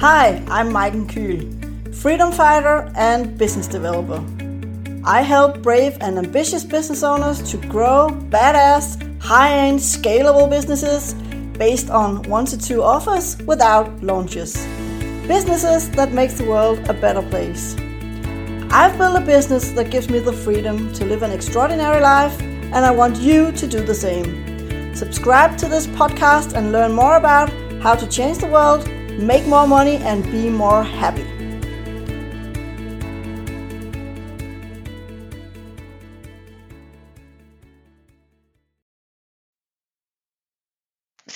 Hi, I'm Maiken Kühl, freedom fighter and business developer. I help brave and ambitious business owners to grow badass, high-end, scalable businesses based on one to two offers without launches. Businesses that make the world a better place. I've built a business that gives me the freedom to live an extraordinary life, and I want you to do the same. Subscribe to this podcast and learn more about how to change the world, make more money, and be more happy.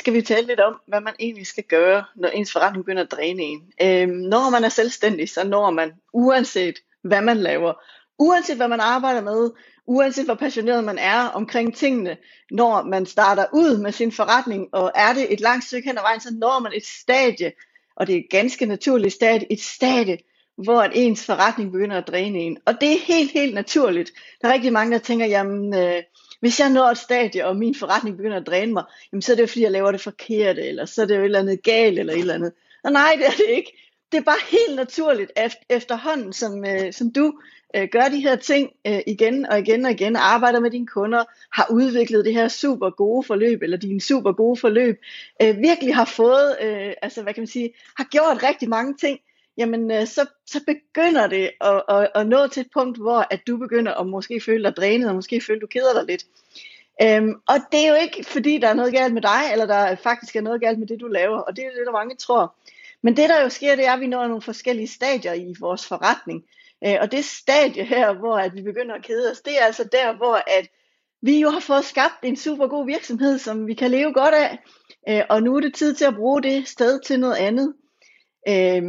skal vi tale lidt om, hvad man egentlig skal gøre, når ens forretning begynder at dræne en. Øhm, når man er selvstændig, så når man, uanset hvad man laver, uanset hvad man arbejder med, uanset hvor passioneret man er omkring tingene, når man starter ud med sin forretning, og er det et langt stykke hen ad vejen, så når man et stadie, og det er et ganske naturligt stadie, et stadie, hvor ens forretning begynder at dræne en. Og det er helt, helt naturligt. Der er rigtig mange, der tænker, jamen, øh, hvis jeg når et stadie, og min forretning begynder at dræne mig, jamen, så er det jo fordi, jeg laver det forkert, eller så er det jo et eller andet galt, eller et eller andet. Og nej, det er det ikke. Det er bare helt naturligt, at efterhånden, som, øh, som du øh, gør de her ting øh, igen og igen og igen, arbejder med dine kunder, har udviklet det her super gode forløb, eller dine super gode forløb, øh, virkelig har fået, øh, altså hvad kan man sige, har gjort rigtig mange ting, jamen øh, så, så begynder det at, at, at nå til et punkt, hvor at du begynder at måske føle dig drænet, og måske føle, du keder dig lidt. Øhm, og det er jo ikke fordi, der er noget galt med dig, eller der faktisk er noget galt med det, du laver, og det er det, der mange tror. Men det, der jo sker, det er, at vi når nogle forskellige stadier i vores forretning. Øh, og det stadie her, hvor at vi begynder at kede os, det er altså der, hvor at vi jo har fået skabt en super god virksomhed, som vi kan leve godt af. Øh, og nu er det tid til at bruge det sted til noget andet. Øh,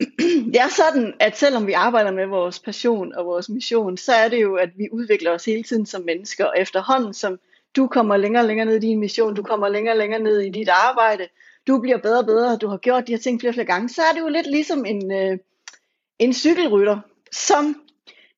det er sådan, at selvom vi arbejder med vores passion og vores mission, så er det jo, at vi udvikler os hele tiden som mennesker, og efterhånden som du kommer længere og længere ned i din mission, du kommer længere og længere ned i dit arbejde, du bliver bedre og bedre, du har gjort de her ting flere og flere gange, så er det jo lidt ligesom en, øh, en cykelrytter, som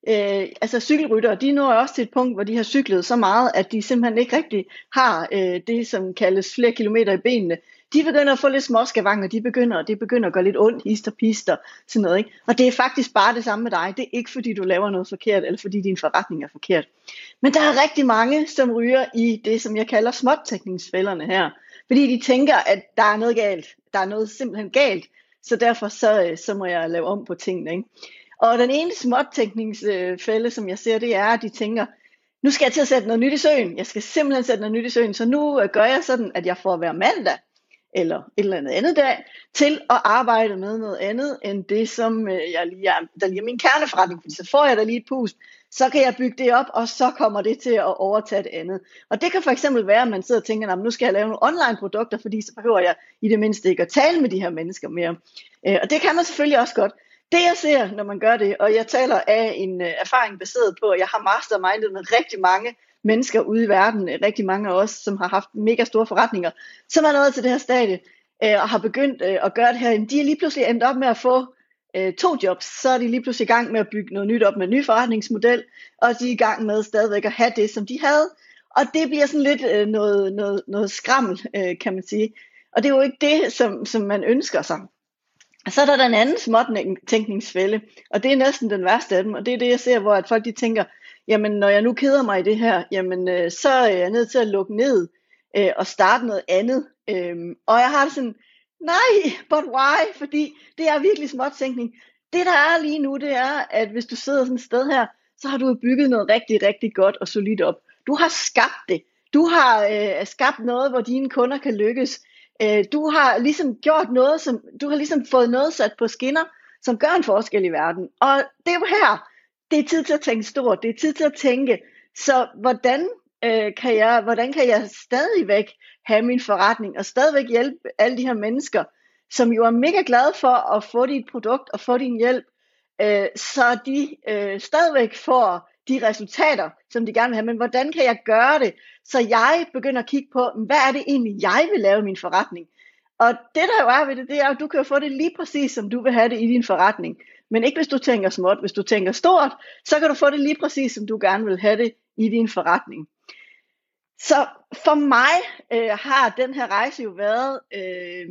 øh, altså cykelrytter, de når også til et punkt, hvor de har cyklet så meget, at de simpelthen ikke rigtig har øh, det, som kaldes flere kilometer i benene de begynder at få lidt småskavanger, de begynder, det begynder at gøre lidt ondt, hister, pister, sådan noget, ikke? Og det er faktisk bare det samme med dig. Det er ikke fordi du laver noget forkert, eller fordi din forretning er forkert. Men der er rigtig mange, som ryger i det, som jeg kalder småtækningsfælderne her. Fordi de tænker, at der er noget galt. Der er noget simpelthen galt. Så derfor så, øh, så må jeg lave om på tingene. Ikke? Og den ene småtækningsfælde, som jeg ser, det er, at de tænker, nu skal jeg til at sætte noget nyt i søen. Jeg skal simpelthen sætte noget nyt i søen. Så nu øh, gør jeg sådan, at jeg får hver mandag, eller et eller andet andet dag, til at arbejde med noget andet, end det, som øh, jeg lige er, der lige er min kerneforretning, fordi så får jeg da lige et pust, så kan jeg bygge det op, og så kommer det til at overtage det andet. Og det kan for eksempel være, at man sidder og tænker, nu skal jeg lave nogle online produkter, fordi så behøver jeg i det mindste ikke at tale med de her mennesker mere. Øh, og det kan man selvfølgelig også godt. Det jeg ser, når man gør det, og jeg taler af en øh, erfaring baseret på, at jeg har mastermindet med rigtig mange mennesker ude i verden, øh, rigtig mange af os, som har haft mega store forretninger, som er nået til det her stadie, og har begyndt at gøre det her, de er lige pludselig endt op med at få øh, to jobs, så er de lige pludselig i gang med at bygge noget nyt op med en ny forretningsmodel, og de er i gang med stadigvæk at have det, som de havde, og det bliver sådan lidt øh, noget, noget, noget skrammel, øh, kan man sige. Og det er jo ikke det, som, som man ønsker sig. Så er der den anden småtænkningsfælde, og det er næsten den værste af dem, og det er det, jeg ser, hvor at folk de tænker, jamen når jeg nu keder mig i det her, jamen øh, så er jeg nødt til at lukke ned øh, og starte noget andet. Øh, og jeg har det sådan, nej, but why? Fordi det er virkelig småtænkning. Det der er lige nu, det er, at hvis du sidder sådan et sted her, så har du bygget noget rigtig, rigtig godt og solidt op. Du har skabt det. Du har øh, skabt noget, hvor dine kunder kan lykkes. Øh, du har ligesom gjort noget, som du har ligesom fået noget sat på skinner, som gør en forskel i verden. Og det er jo her, det er tid til at tænke stort, det er tid til at tænke, så hvordan, øh, kan, jeg, hvordan kan jeg stadigvæk have min forretning, og stadigvæk hjælpe alle de her mennesker, som jo er mega glade for at få dit produkt og få din hjælp, øh, så de øh, stadigvæk får de resultater, som de gerne vil have. Men hvordan kan jeg gøre det, så jeg begynder at kigge på, hvad er det egentlig, jeg vil lave i min forretning? Og det der jo er ved det, det er, at du kan få det lige præcis, som du vil have det i din forretning. Men ikke hvis du tænker småt. Hvis du tænker stort, så kan du få det lige præcis, som du gerne vil have det i din forretning. Så for mig øh, har den her rejse jo været, øh,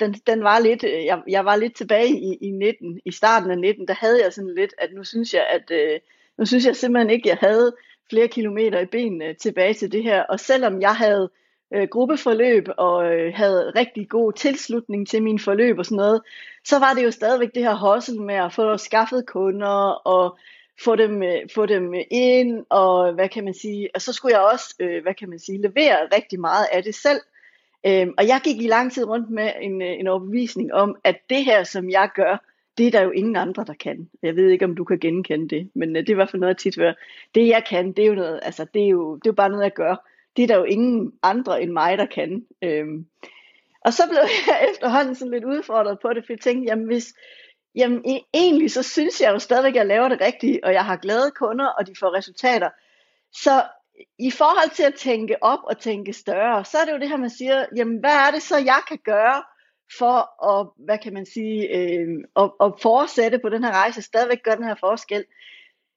den, den var lidt, øh, jeg, jeg var lidt tilbage i, i 19, i starten af 19, der havde jeg sådan lidt, at nu synes jeg, at øh, nu synes jeg simpelthen ikke, jeg havde flere kilometer i benene tilbage til det her, og selvom jeg havde øh, gruppeforløb og øh, havde rigtig god tilslutning til min forløb og sådan noget, så var det jo stadigvæk det her hustle med at få skaffet kunder og få dem, øh, få dem ind, og hvad kan man sige, og så skulle jeg også, øh, hvad kan man sige, levere rigtig meget af det selv. Øhm, og jeg gik i lang tid rundt med en, øh, en overbevisning om, at det her, som jeg gør, det er der jo ingen andre, der kan. Jeg ved ikke, om du kan genkende det, men det er i hvert fald noget, jeg tit hører. Det jeg kan, det er jo noget, altså det er jo, det er jo bare noget, jeg gør. Det er der jo ingen andre end mig, der kan. Øhm, og så blev jeg efterhånden sådan lidt udfordret på det, for jeg tænkte, jamen hvis, Jamen e- egentlig så synes jeg jo stadigvæk, at jeg laver det rigtige, og jeg har glade kunder, og de får resultater. Så i forhold til at tænke op og tænke større, så er det jo det her, man siger, jamen hvad er det så, jeg kan gøre for at, hvad kan man sige, øh, at, at fortsætte på den her rejse, stadigvæk gøre den her forskel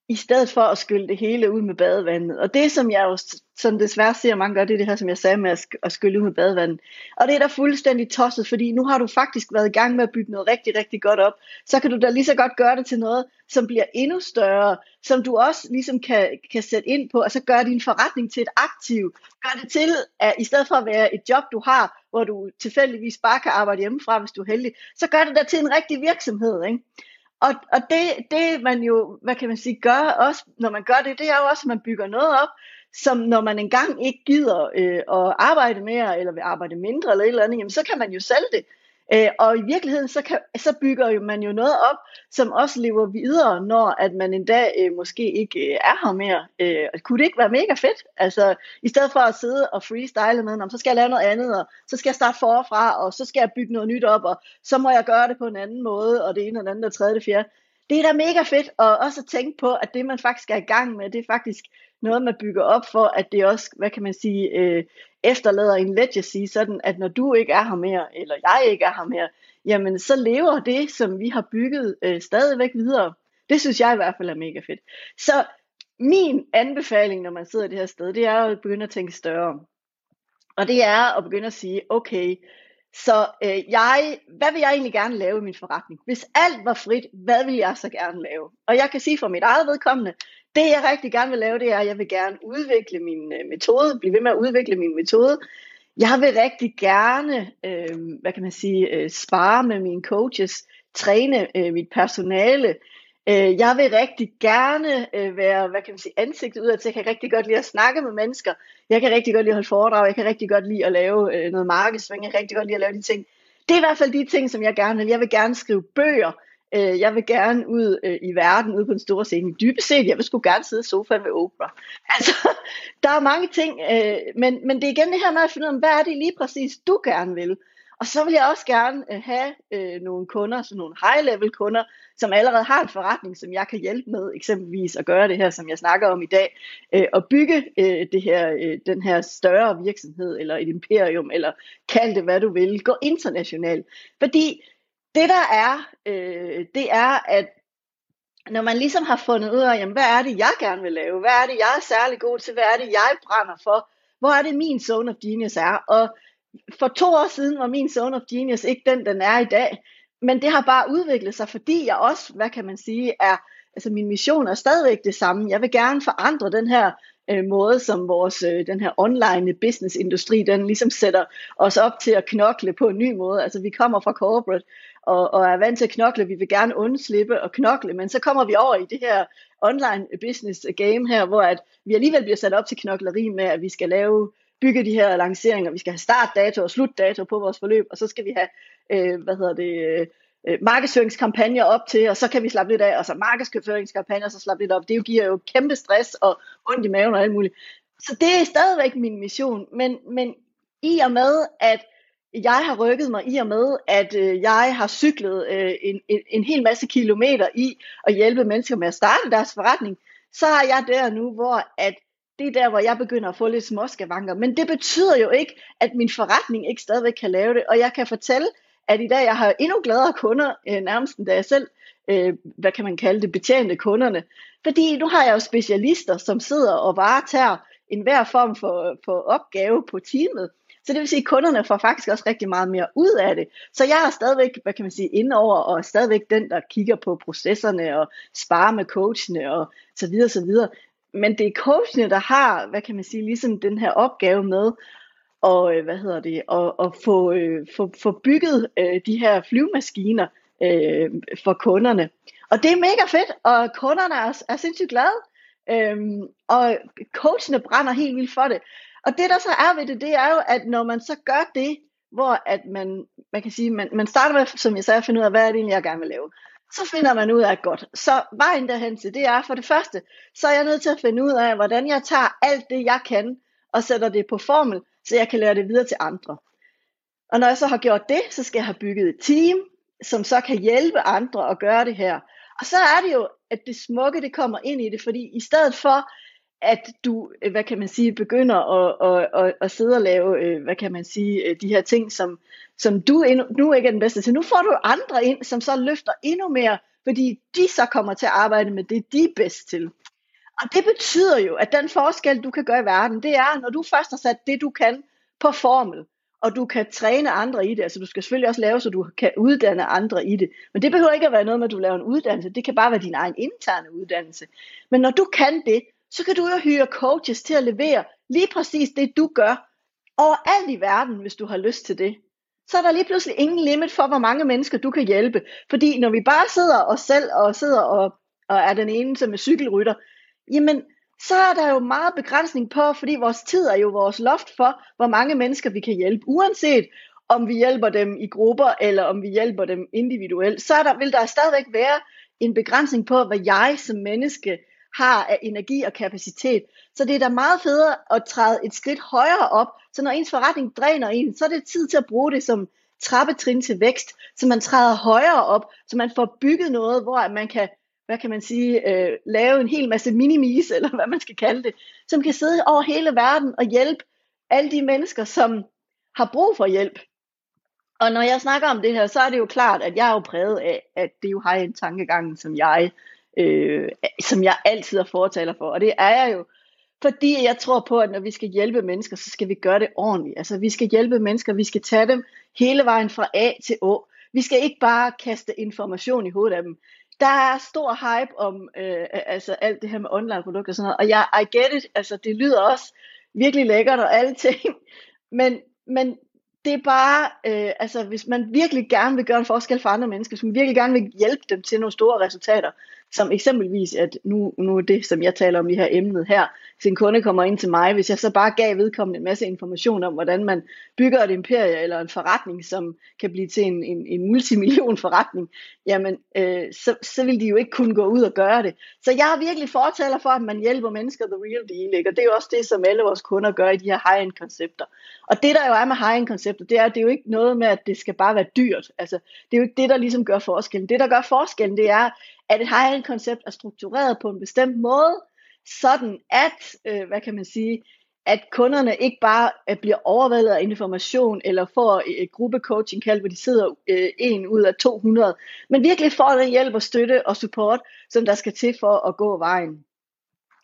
i stedet for at skylle det hele ud med badevandet. Og det, som jeg jo sådan desværre ser mange gør, det er det her, som jeg sagde med at, at skylle ud med badevandet. Og det er da fuldstændig tosset, fordi nu har du faktisk været i gang med at bygge noget rigtig, rigtig godt op. Så kan du da lige så godt gøre det til noget, som bliver endnu større, som du også ligesom kan, kan sætte ind på, og så gøre din forretning til et aktiv. Gør det til, at i stedet for at være et job, du har, hvor du tilfældigvis bare kan arbejde hjemmefra, hvis du er heldig, så gør det da til en rigtig virksomhed. Ikke? Og, og det, det man jo, hvad kan man sige, gør også, når man gør det, det er jo også, at man bygger noget op, som når man engang ikke gider øh, at arbejde mere, eller vil arbejde mindre, eller et eller andet, jamen, så kan man jo sælge det. Øh, og i virkeligheden, så, kan, så bygger man jo noget op, som også lever videre, når at man en dag øh, måske ikke øh, er her mere. Øh, kunne det ikke være mega fedt? Altså, i stedet for at sidde og freestyle med, så skal jeg lave noget andet, og så skal jeg starte forfra, og så skal jeg bygge noget nyt op, og så må jeg gøre det på en anden måde, og det ene og det andet og tredje og det fjerde. Det er da mega fedt, og også at tænke på, at det man faktisk er i gang med, det er faktisk noget, man bygger op for, at det også, hvad kan man sige, øh, efterlader en legacy, sådan at når du ikke er her mere, eller jeg ikke er her mere, jamen så lever det, som vi har bygget, øh, stadigvæk videre. Det synes jeg i hvert fald er mega fedt. Så min anbefaling, når man sidder det her sted, det er at begynde at tænke større. Og det er at begynde at sige, okay, så øh, jeg, hvad vil jeg egentlig gerne lave i min forretning? Hvis alt var frit, hvad vil jeg så gerne lave? Og jeg kan sige for mit eget vedkommende, det jeg rigtig gerne vil lave, det er, at jeg vil gerne udvikle min øh, metode, blive ved med at udvikle min metode. Jeg vil rigtig gerne, øh, hvad kan man sige, øh, spare med mine coaches, træne øh, mit personale. Øh, jeg vil rigtig gerne øh, være, hvad kan man sige, ansigtet udad til. Jeg kan rigtig godt lide at snakke med mennesker. Jeg kan rigtig godt lide at holde foredrag. Jeg kan rigtig godt lide at lave øh, noget markedsføring. Jeg kan rigtig godt lide at lave de ting. Det er i hvert fald de ting, som jeg gerne vil. Jeg vil gerne skrive bøger. Øh, jeg vil gerne ud øh, i verden, ud på den store scene. Dybest set, jeg vil sgu gerne sidde i sofaen med Oprah. Altså, der er mange ting, øh, men, men det er igen det her med at finde ud af, hvad er det lige præcis, du gerne vil. Og så vil jeg også gerne øh, have øh, nogle kunder, så nogle high-level kunder, som allerede har en forretning, som jeg kan hjælpe med, eksempelvis at gøre det her, som jeg snakker om i dag, øh, og bygge øh, det her, øh, den her større virksomhed, eller et imperium, eller kald det hvad du vil, gå internationalt. Fordi det der er, øh, det er, at når man ligesom har fundet ud af, jamen, hvad er det, jeg gerne vil lave? Hvad er det, jeg er særlig god til? Hvad er det, jeg brænder for? Hvor er det, min zone of genius er? Og for to år siden var min zone of genius ikke den, den er i dag. Men det har bare udviklet sig, fordi jeg også, hvad kan man sige, er, altså min mission er stadigvæk det samme. Jeg vil gerne forandre den her øh, måde, som vores, øh, den her online business industri, den ligesom sætter os op til at knokle på en ny måde. Altså vi kommer fra corporate, og, og er vant til at knokle, vi vil gerne undslippe og knokle, men så kommer vi over i det her online business game her, hvor at vi alligevel bliver sat op til knokleri med, at vi skal lave bygge de her lanceringer, vi skal have startdato og slutdato på vores forløb, og så skal vi have, øh, hvad hedder det, øh, markedsføringskampagner op til, og så kan vi slappe lidt af, og så markedsføringskampagner, og så slappe lidt op. Det giver jo kæmpe stress og ondt i maven og alt muligt. Så det er stadigvæk min mission, men, men i og med, at jeg har rykket mig i og med, at øh, jeg har cyklet øh, en, en, en hel masse kilometer i at hjælpe mennesker med at starte deres forretning, så er jeg der nu, hvor at det er der, hvor jeg begynder at få lidt småskavanker. Men det betyder jo ikke, at min forretning ikke stadigvæk kan lave det. Og jeg kan fortælle, at i dag jeg har endnu gladere kunder, øh, nærmest end da jeg selv, øh, hvad kan man kalde det, betjente kunderne. Fordi nu har jeg jo specialister, som sidder og varetager enhver form for, for opgave på teamet. Så det vil sige, at kunderne får faktisk også rigtig meget mere ud af det. Så jeg er stadigvæk, hvad kan man sige, indover, og stadigvæk den, der kigger på processerne og sparer med coachene og så videre, så videre. Men det er coachene, der har, hvad kan man sige, ligesom den her opgave med og øh, hvad hedder det, og, og få, øh, få, få bygget øh, de her flyvemaskiner øh, for kunderne. Og det er mega fedt, og kunderne er, er sindssygt glade, øhm, og coachene brænder helt vildt for det. Og det der så er ved det, det er jo, at når man så gør det, hvor at man, man kan sige, man, man starter med, som jeg sagde, at finde ud af, hvad er det egentlig, jeg gerne vil lave. Så finder man ud af godt. Så vejen derhen til, det er for det første, så er jeg nødt til at finde ud af, hvordan jeg tager alt det, jeg kan, og sætter det på formel, så jeg kan lære det videre til andre. Og når jeg så har gjort det, så skal jeg have bygget et team, som så kan hjælpe andre at gøre det her. Og så er det jo, at det smukke, det kommer ind i det, fordi i stedet for, at du, øh, hvad kan man sige, begynder at, at, at, at sidde og lave, øh, hvad kan man sige, øh, de her ting, som, som du endnu, nu ikke er den bedste til. Nu får du andre ind, som så løfter endnu mere, fordi de så kommer til at arbejde med det, de er bedst til. Og det betyder jo, at den forskel, du kan gøre i verden, det er, når du først har sat det, du kan på formel, og du kan træne andre i det. Altså du skal selvfølgelig også lave, så du kan uddanne andre i det. Men det behøver ikke at være noget med, at du laver en uddannelse. Det kan bare være din egen interne uddannelse. Men når du kan det, så kan du jo hyre coaches til at levere lige præcis det, du gør overalt i verden, hvis du har lyst til det. Så er der lige pludselig ingen limit for, hvor mange mennesker du kan hjælpe. Fordi når vi bare sidder os selv og sidder og, og er den eneste med cykelrytter, jamen så er der jo meget begrænsning på, fordi vores tid er jo vores loft for, hvor mange mennesker vi kan hjælpe, uanset om vi hjælper dem i grupper, eller om vi hjælper dem individuelt, så er der, vil der stadigvæk være en begrænsning på, hvad jeg som menneske har af energi og kapacitet. Så det er da meget federe at træde et skridt højere op, så når ens forretning dræner en, så er det tid til at bruge det som trappetrin til vækst, så man træder højere op, så man får bygget noget, hvor man kan hvad kan man sige, øh, lave en hel masse minimis, eller hvad man skal kalde det, som kan sidde over hele verden og hjælpe alle de mennesker, som har brug for hjælp. Og når jeg snakker om det her, så er det jo klart, at jeg er jo præget af, at det jo har en tankegang, som jeg, øh, som jeg altid har fortaler for. Og det er jeg jo, fordi jeg tror på, at når vi skal hjælpe mennesker, så skal vi gøre det ordentligt. Altså vi skal hjælpe mennesker, vi skal tage dem hele vejen fra A til Å. Vi skal ikke bare kaste information i hovedet af dem der er stor hype om øh, altså alt det her med online produkter og sådan noget, og jeg, I get it, altså det lyder også virkelig lækkert og alle ting, men, men det er bare, øh, altså hvis man virkelig gerne vil gøre en forskel for andre mennesker, hvis man virkelig gerne vil hjælpe dem til nogle store resultater, som eksempelvis, at nu, nu er det, som jeg taler om i her emnet her, hvis en kunde kommer ind til mig, hvis jeg så bare gav vedkommende en masse information om, hvordan man bygger et imperie eller en forretning, som kan blive til en, en, en multimillion forretning, jamen, øh, så, så vil de jo ikke kunne gå ud og gøre det. Så jeg er virkelig fortaler for, at man hjælper mennesker the real deal, ikke? og det er jo også det, som alle vores kunder gør i de her high-end koncepter. Og det der jo er med high-end koncepter, det er, at det er jo ikke noget med, at det skal bare være dyrt. Altså, det er jo ikke det, der ligesom gør forskellen. Det, der gør forskellen, det er, at et high-end koncept er struktureret på en bestemt måde, sådan at, øh, hvad kan man sige, at kunderne ikke bare øh, bliver overvældet af information, eller får et gruppecoaching kald, hvor de sidder øh, en ud af 200, men virkelig får den hjælp og støtte og support, som der skal til for at gå vejen.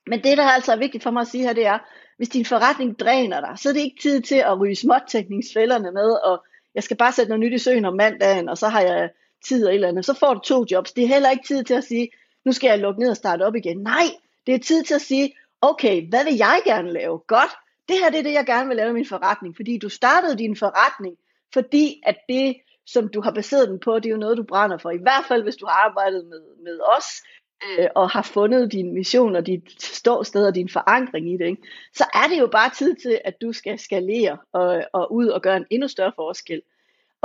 Men det, der altså er vigtigt for mig at sige her, det er, hvis din forretning dræner dig, så er det ikke tid til at ryge småtækningsfælderne med, og jeg skal bare sætte noget nyt i søen om mandagen, og så har jeg tid eller, eller andet, så får du to jobs. Det er heller ikke tid til at sige, nu skal jeg lukke ned og starte op igen. Nej, det er tid til at sige, okay, hvad vil jeg gerne lave? Godt, det her det er det, jeg gerne vil lave i min forretning, fordi du startede din forretning, fordi at det, som du har baseret den på, det er jo noget, du brænder for. I hvert fald, hvis du har arbejdet med, med os, øh, og har fundet din mission og dit ståsted og din forankring i det, ikke? så er det jo bare tid til, at du skal skalere og, og ud og gøre en endnu større forskel.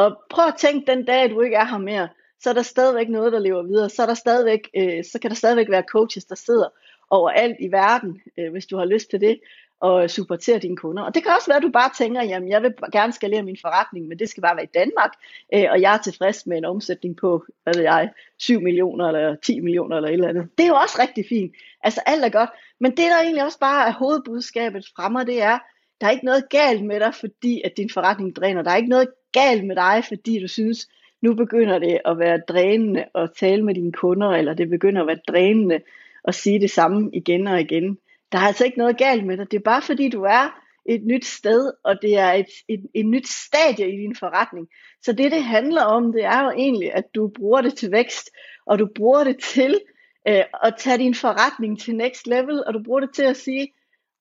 Og prøv at tænke den dag, du ikke er her mere, så er der stadigvæk noget, der lever videre. Så, er der stadigvæk, øh, så kan der stadigvæk være coaches, der sidder overalt i verden, øh, hvis du har lyst til det, og supporterer dine kunder. Og det kan også være, at du bare tænker, jamen jeg vil gerne skalere min forretning, men det skal bare være i Danmark, øh, og jeg er tilfreds med en omsætning på, hvad ved jeg, 7 millioner eller 10 millioner eller et eller andet. Det er jo også rigtig fint. Altså alt er godt. Men det der egentlig også bare er hovedbudskabet fra mig, det er, der er ikke noget galt med dig, fordi at din forretning dræner. Der er ikke noget galt med dig, fordi du synes, nu begynder det at være drænende at tale med dine kunder, eller det begynder at være drænende at sige det samme igen og igen. der er altså ikke noget galt med dig. Det er bare fordi, du er et nyt sted, og det er et, et, et nyt stadie i din forretning. Så det, det handler om, det er jo egentlig, at du bruger det til vækst, og du bruger det til øh, at tage din forretning til next level, og du bruger det til at sige,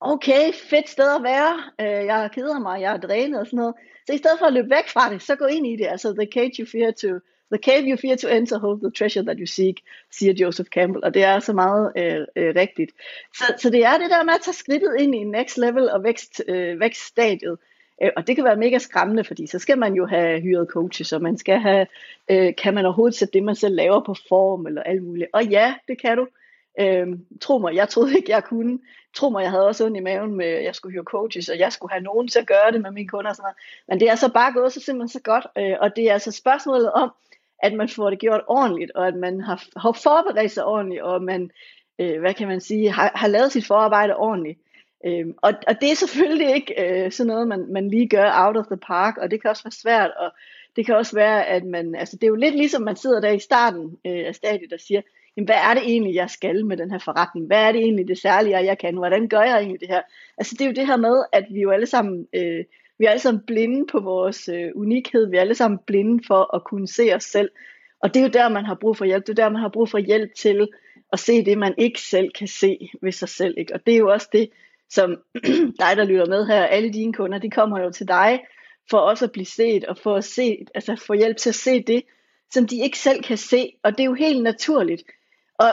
okay, fedt sted at være, øh, jeg keder mig, jeg er drænet og sådan noget. Så i stedet for at løbe væk fra det, så gå ind i det. Altså, the cage you fear to, the cave you fear to enter holds the treasure that you seek, siger Joseph Campbell, og det er så meget øh, øh, rigtigt. Så, så det er det der med at tage skridtet ind i next level og vækst, øh, vækststadiet, øh, og det kan være mega skræmmende, fordi så skal man jo have hyret coaches, og man skal have, øh, kan man overhovedet sætte det, man selv laver på form, eller alt muligt. Og ja, det kan du. Øh, tro mig, jeg troede ikke, jeg kunne. Tro mig, jeg havde også ondt i maven med, at jeg skulle hyre coaches, og jeg skulle have nogen til at gøre det med mine kunder og sådan noget. Men det er så bare gået så simpelthen så godt, øh, og det er altså spørgsmålet om, at man får det gjort ordentligt, og at man har, har forberedt sig ordentligt, og man, øh, hvad kan man sige, har, har lavet sit forarbejde ordentligt. Øh, og, og det er selvfølgelig ikke øh, sådan noget, man, man lige gør out of the park, og det kan også være svært, og det kan også være, at man, altså det er jo lidt ligesom man sidder der i starten øh, af stadiet og siger, jamen, hvad er det egentlig, jeg skal med den her forretning? Hvad er det egentlig det særlige, jeg kan? Hvordan gør jeg egentlig det her? Altså det er jo det her med, at vi jo alle sammen, øh, vi er alle sammen blinde på vores øh, unikhed. Vi er alle sammen blinde for at kunne se os selv. Og det er jo der, man har brug for hjælp. Det er der, man har brug for hjælp til at se det, man ikke selv kan se ved sig selv. Ikke? Og det er jo også det, som dig, der lytter med her, alle dine kunder, de kommer jo til dig for også at blive set og for at se, altså få hjælp til at se det, som de ikke selv kan se. Og det er jo helt naturligt. Og,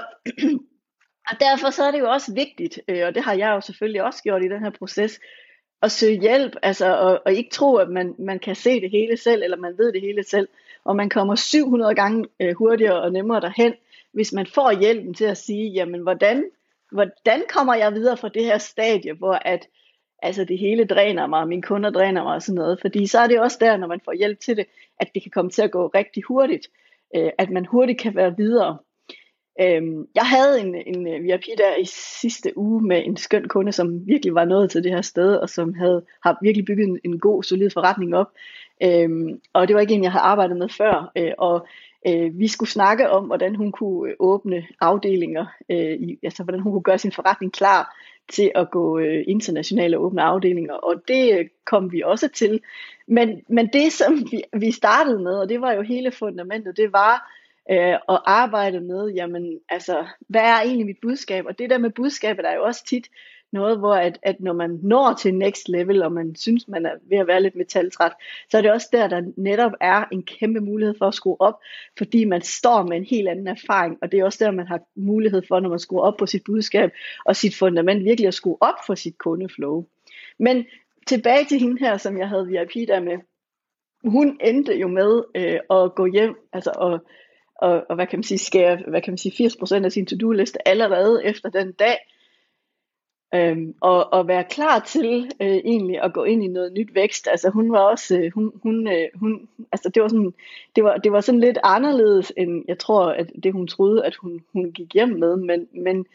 og derfor så er det jo også vigtigt, øh, og det har jeg jo selvfølgelig også gjort i den her proces, at søge hjælp, altså og, og ikke tro, at man, man kan se det hele selv, eller man ved det hele selv, og man kommer 700 gange øh, hurtigere og nemmere derhen, hvis man får hjælpen til at sige, jamen hvordan, hvordan kommer jeg videre fra det her stadie, hvor at altså det hele dræner mig, og mine kunder dræner mig og sådan noget, fordi så er det også der, når man får hjælp til det, at det kan komme til at gå rigtig hurtigt, øh, at man hurtigt kan være videre. Øhm, jeg havde en, en øh, VIP der i sidste uge med en skøn kunde, som virkelig var nået til det her sted, og som havde har virkelig bygget en, en god, solid forretning op. Øhm, og det var ikke en, jeg havde arbejdet med før. Øh, og øh, vi skulle snakke om, hvordan hun kunne øh, åbne afdelinger, øh, i, altså hvordan hun kunne gøre sin forretning klar til at gå øh, internationale åbne afdelinger, og det øh, kom vi også til. Men, men det, som vi, vi startede med, og det var jo hele fundamentet, det var, øh, og arbejde med, jamen, altså, hvad er egentlig mit budskab? Og det der med budskabet er jo også tit noget, hvor at, at når man når til next level, og man synes, man er ved at være lidt metaltræt, så er det også der, der netop er en kæmpe mulighed for at skrue op, fordi man står med en helt anden erfaring, og det er også der, man har mulighed for, når man skruer op på sit budskab og sit fundament, virkelig at skrue op for sit kundeflow. Men tilbage til hende her, som jeg havde VIP der med, hun endte jo med øh, at gå hjem, altså at og, og hvad kan man sige, skære hvad kan man sige, 80% af sin to-do-liste allerede efter den dag, øhm, og, og være klar til øh, egentlig at gå ind i noget nyt vækst. Altså hun var også, øh, hun, hun, øh, hun, altså det var sådan, det var, det var sådan lidt anderledes end jeg tror, at det hun troede, at hun, hun gik hjem med, men, men,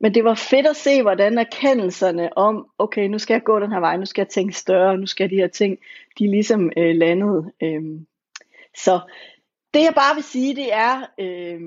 men det var fedt at se, hvordan erkendelserne om, okay, nu skal jeg gå den her vej, nu skal jeg tænke større, nu skal de her ting, de ligesom øh, landede. Øh, så det jeg bare vil sige, det er, øh,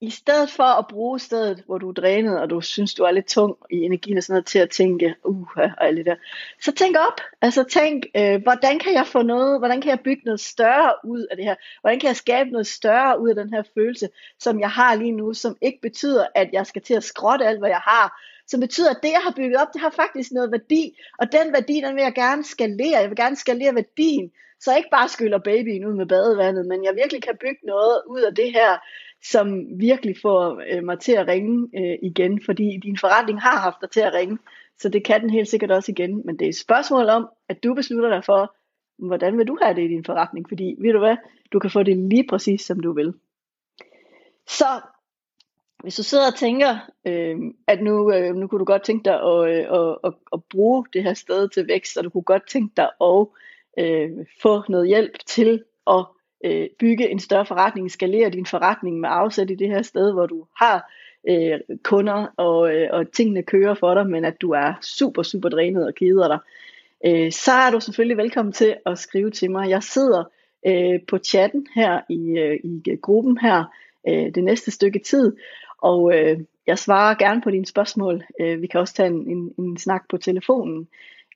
i stedet for at bruge stedet, hvor du er drænet, og du synes, du er lidt tung i energien og sådan noget, til at tænke, uh, og alt det der, så tænk op. Altså tænk, øh, hvordan kan jeg få noget, hvordan kan jeg bygge noget større ud af det her? Hvordan kan jeg skabe noget større ud af den her følelse, som jeg har lige nu, som ikke betyder, at jeg skal til at skrotte alt, hvad jeg har, som betyder, at det, jeg har bygget op, det har faktisk noget værdi, og den værdi, den vil jeg gerne skalere. Jeg vil gerne skalere værdien, så jeg ikke bare skyller babyen ud med badevandet, men jeg virkelig kan bygge noget ud af det her, som virkelig får øh, mig til at ringe øh, igen, fordi din forretning har haft dig til at ringe, så det kan den helt sikkert også igen, men det er et spørgsmål om, at du beslutter dig for, hvordan vil du have det i din forretning, fordi ved du hvad, du kan få det lige præcis som du vil. Så hvis du sidder og tænker, øh, at nu, øh, nu kunne du godt tænke dig at, øh, at, at, at bruge det her sted til vækst, og du kunne godt tænke dig at øh, få noget hjælp til at øh, bygge en større forretning, skalere din forretning med afsæt i det her sted, hvor du har øh, kunder, og, øh, og tingene kører for dig, men at du er super, super drænet og keder dig, øh, så er du selvfølgelig velkommen til at skrive til mig. Jeg sidder øh, på chatten her i, øh, i gruppen her øh, det næste stykke tid, Og øh, jeg svarer gerne på dine spørgsmål. Øh, vi kan også tage en, en, en snak på telefonen.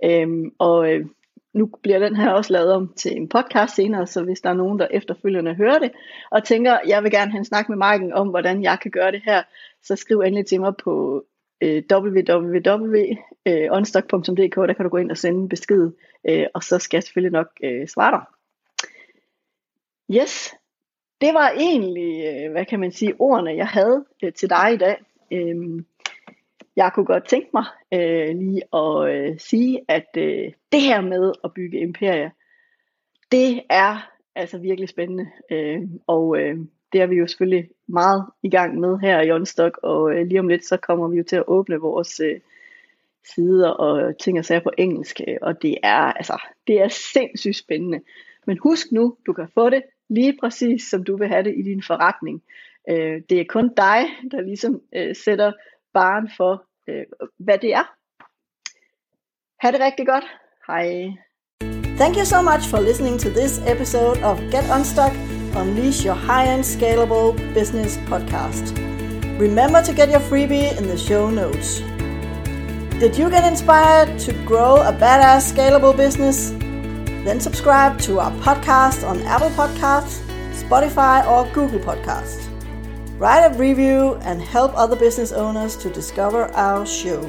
Øhm, og øh, nu bliver den her også lavet om til en podcast senere, så hvis der er nogen, der efterfølgende hører det, og tænker, jeg vil gerne have en snak med Marken om, hvordan jeg kan gøre det her, så skriv endelig til mig på øh, www.onstock.dk, øh, der kan du gå ind og sende en besked, øh, og så skal jeg selvfølgelig nok øh, svare dig. Yes, det var egentlig, øh, hvad kan man sige, ordene, jeg havde øh, til dig i dag. Øh, jeg kunne godt tænke mig øh, lige at øh, sige, at øh, det her med at bygge imperier, det er altså virkelig spændende. Øh, og øh, det er vi jo selvfølgelig meget i gang med her i Onstock, og øh, lige om lidt, så kommer vi jo til at åbne vores øh, sider og ting og sager på engelsk, og det er, altså, det er sindssygt spændende. Men husk nu, du kan få det lige præcis, som du vil have det i din forretning. Øh, det er kun dig, der ligesom øh, sætter baren for, øh, hvad det er. Ha' det rigtig godt. Hej. Thank you so much for listening to this episode of Get Unstuck, Unleash Your High-End Scalable Business podcast. Remember to get your freebie in the show notes. Did you get inspired to grow a badass scalable business? Then subscribe to our podcast on Apple Podcasts, Spotify, or Google Podcasts. Write a review and help other business owners to discover our show.